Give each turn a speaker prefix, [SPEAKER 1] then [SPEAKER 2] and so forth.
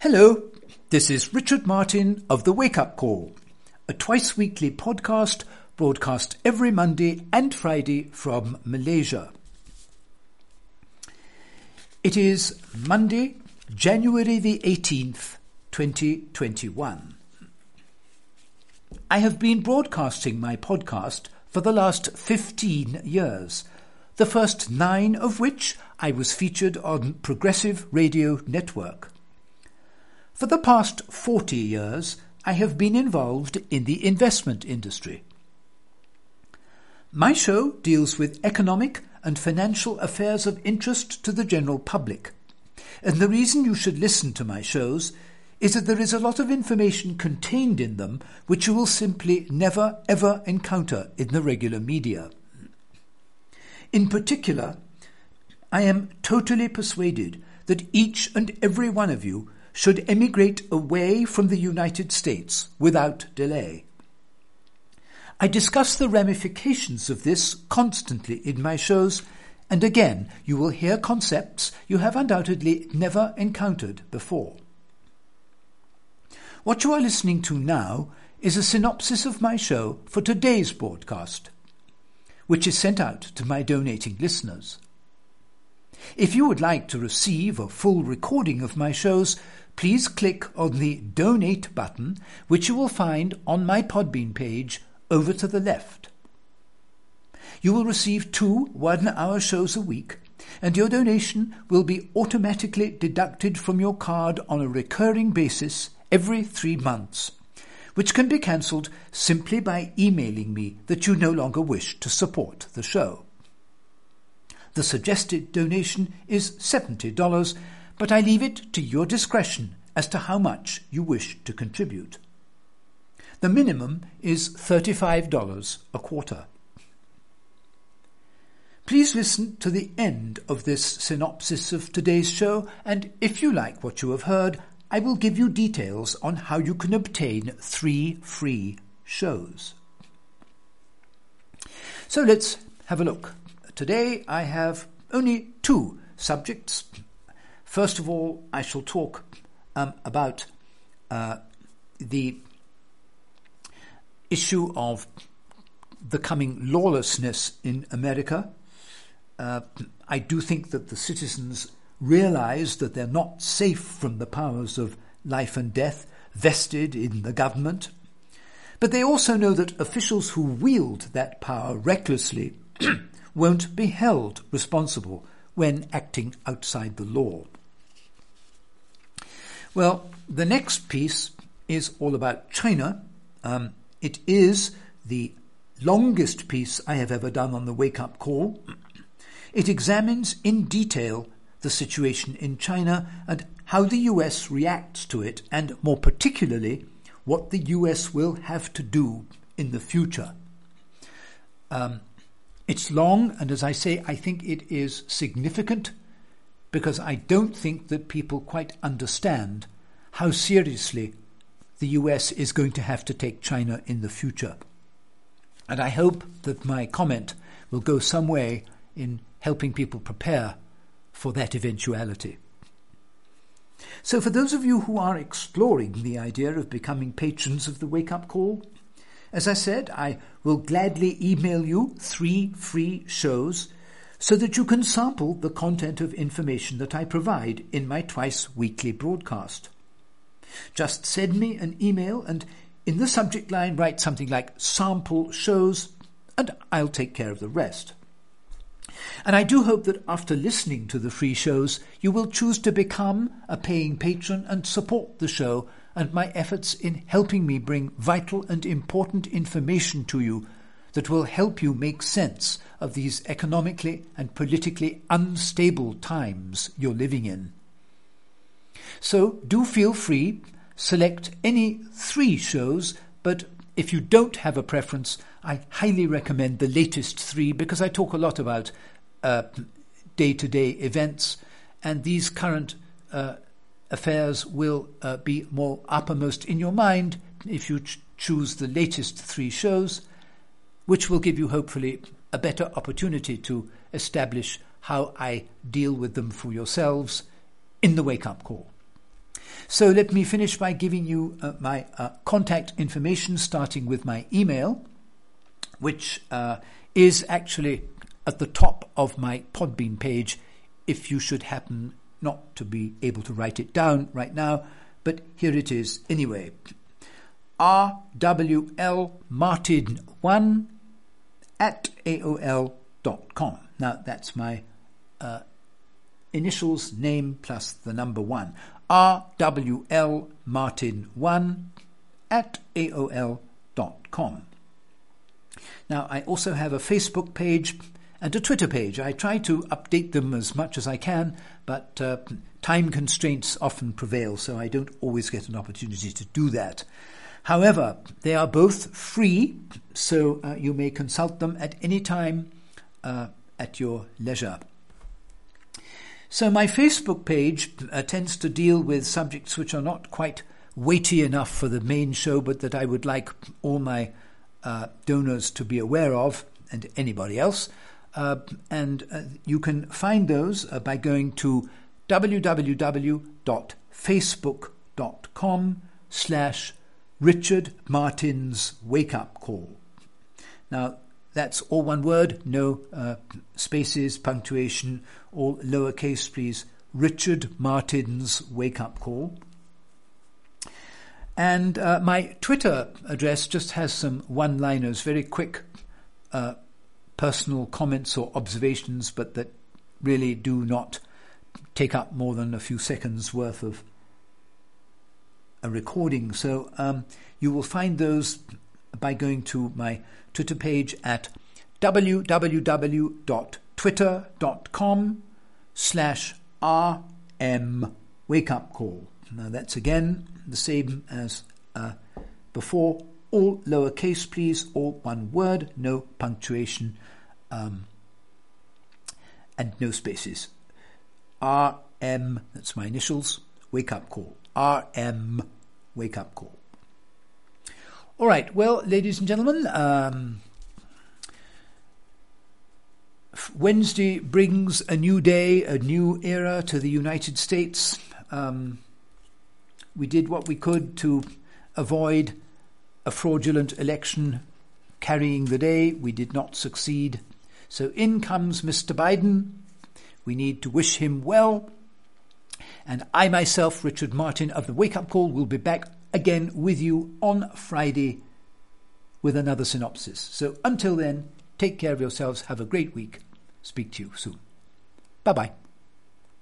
[SPEAKER 1] Hello, this is Richard Martin of The Wake Up Call, a twice weekly podcast broadcast every Monday and Friday from Malaysia. It is Monday, January the 18th, 2021. I have been broadcasting my podcast for the last 15 years, the first nine of which I was featured on Progressive Radio Network. For the past 40 years, I have been involved in the investment industry. My show deals with economic and financial affairs of interest to the general public. And the reason you should listen to my shows is that there is a lot of information contained in them which you will simply never ever encounter in the regular media. In particular, I am totally persuaded that each and every one of you should emigrate away from the United States without delay. I discuss the ramifications of this constantly in my shows, and again you will hear concepts you have undoubtedly never encountered before. What you are listening to now is a synopsis of my show for today's broadcast, which is sent out to my donating listeners. If you would like to receive a full recording of my shows, please click on the Donate button, which you will find on my Podbean page over to the left. You will receive two one hour shows a week, and your donation will be automatically deducted from your card on a recurring basis every three months, which can be cancelled simply by emailing me that you no longer wish to support the show. The suggested donation is $70 but I leave it to your discretion as to how much you wish to contribute. The minimum is $35 a quarter. Please listen to the end of this synopsis of today's show, and if you like what you have heard, I will give you details on how you can obtain three free shows. So let's have a look. Today I have only two subjects First of all, I shall talk um, about uh, the issue of the coming lawlessness in America. Uh, I do think that the citizens realize that they're not safe from the powers of life and death vested in the government. But they also know that officials who wield that power recklessly won't be held responsible when acting outside the law. Well, the next piece is all about China. Um, it is the longest piece I have ever done on the wake up call. It examines in detail the situation in China and how the US reacts to it, and more particularly, what the US will have to do in the future. Um, it's long, and as I say, I think it is significant because I don't think that people quite understand how seriously the US is going to have to take China in the future. And I hope that my comment will go some way in helping people prepare for that eventuality. So, for those of you who are exploring the idea of becoming patrons of the Wake Up Call, as I said, I will gladly email you three free shows so that you can sample the content of information that I provide in my twice weekly broadcast. Just send me an email and in the subject line write something like sample shows and I'll take care of the rest. And I do hope that after listening to the free shows, you will choose to become a paying patron and support the show and my efforts in helping me bring vital and important information to you that will help you make sense of these economically and politically unstable times you're living in. So do feel free, select any three shows, but if you don't have a preference, I highly recommend the latest three because I talk a lot about day to day events, and these current uh, affairs will uh, be more uppermost in your mind if you ch- choose the latest three shows which will give you hopefully a better opportunity to establish how I deal with them for yourselves in the wake up call. So let me finish by giving you uh, my uh, contact information, starting with my email, which uh, is actually at the top of my Podbean page if you should happen not to be able to write it down right now, but here it is anyway. RWL Martin1 at AOL.com. Now that's my uh, initials, name plus the number one. RWL Martin1 at AOL.com. Now I also have a Facebook page and a Twitter page. I try to update them as much as I can, but uh, time constraints often prevail, so I don't always get an opportunity to do that. However, they are both free, so uh, you may consult them at any time uh, at your leisure. So, my Facebook page uh, tends to deal with subjects which are not quite weighty enough for the main show, but that I would like all my uh, donors to be aware of, and anybody else. Uh, and uh, you can find those uh, by going to www.facebook.com slash Richard Martin's Wake Up Call. Now, that's all one word, no uh, spaces, punctuation, all lowercase, please. Richard Martin's Wake Up Call. And uh, my Twitter address just has some one liners, very quick uh, personal comments or observations, but that really do not take up more than a few seconds worth of a recording. So um, you will find those by going to my Twitter page at www.twitter.com slash rm wake up call. Now that's again the same as uh, before. All lowercase, please, all one word, no punctuation, um, and no spaces. RM, that's my initials, wake up call. RM, wake up call. All right, well, ladies and gentlemen, um, Wednesday brings a new day, a new era to the United States. Um, we did what we could to avoid a fraudulent election carrying the day. We did not succeed. So in comes Mr. Biden. We need to wish him well. And I myself, Richard Martin of the Wake Up Call, will be back again with you on Friday with another synopsis. So until then, take care of yourselves. Have a great week. Speak to you soon. Bye bye.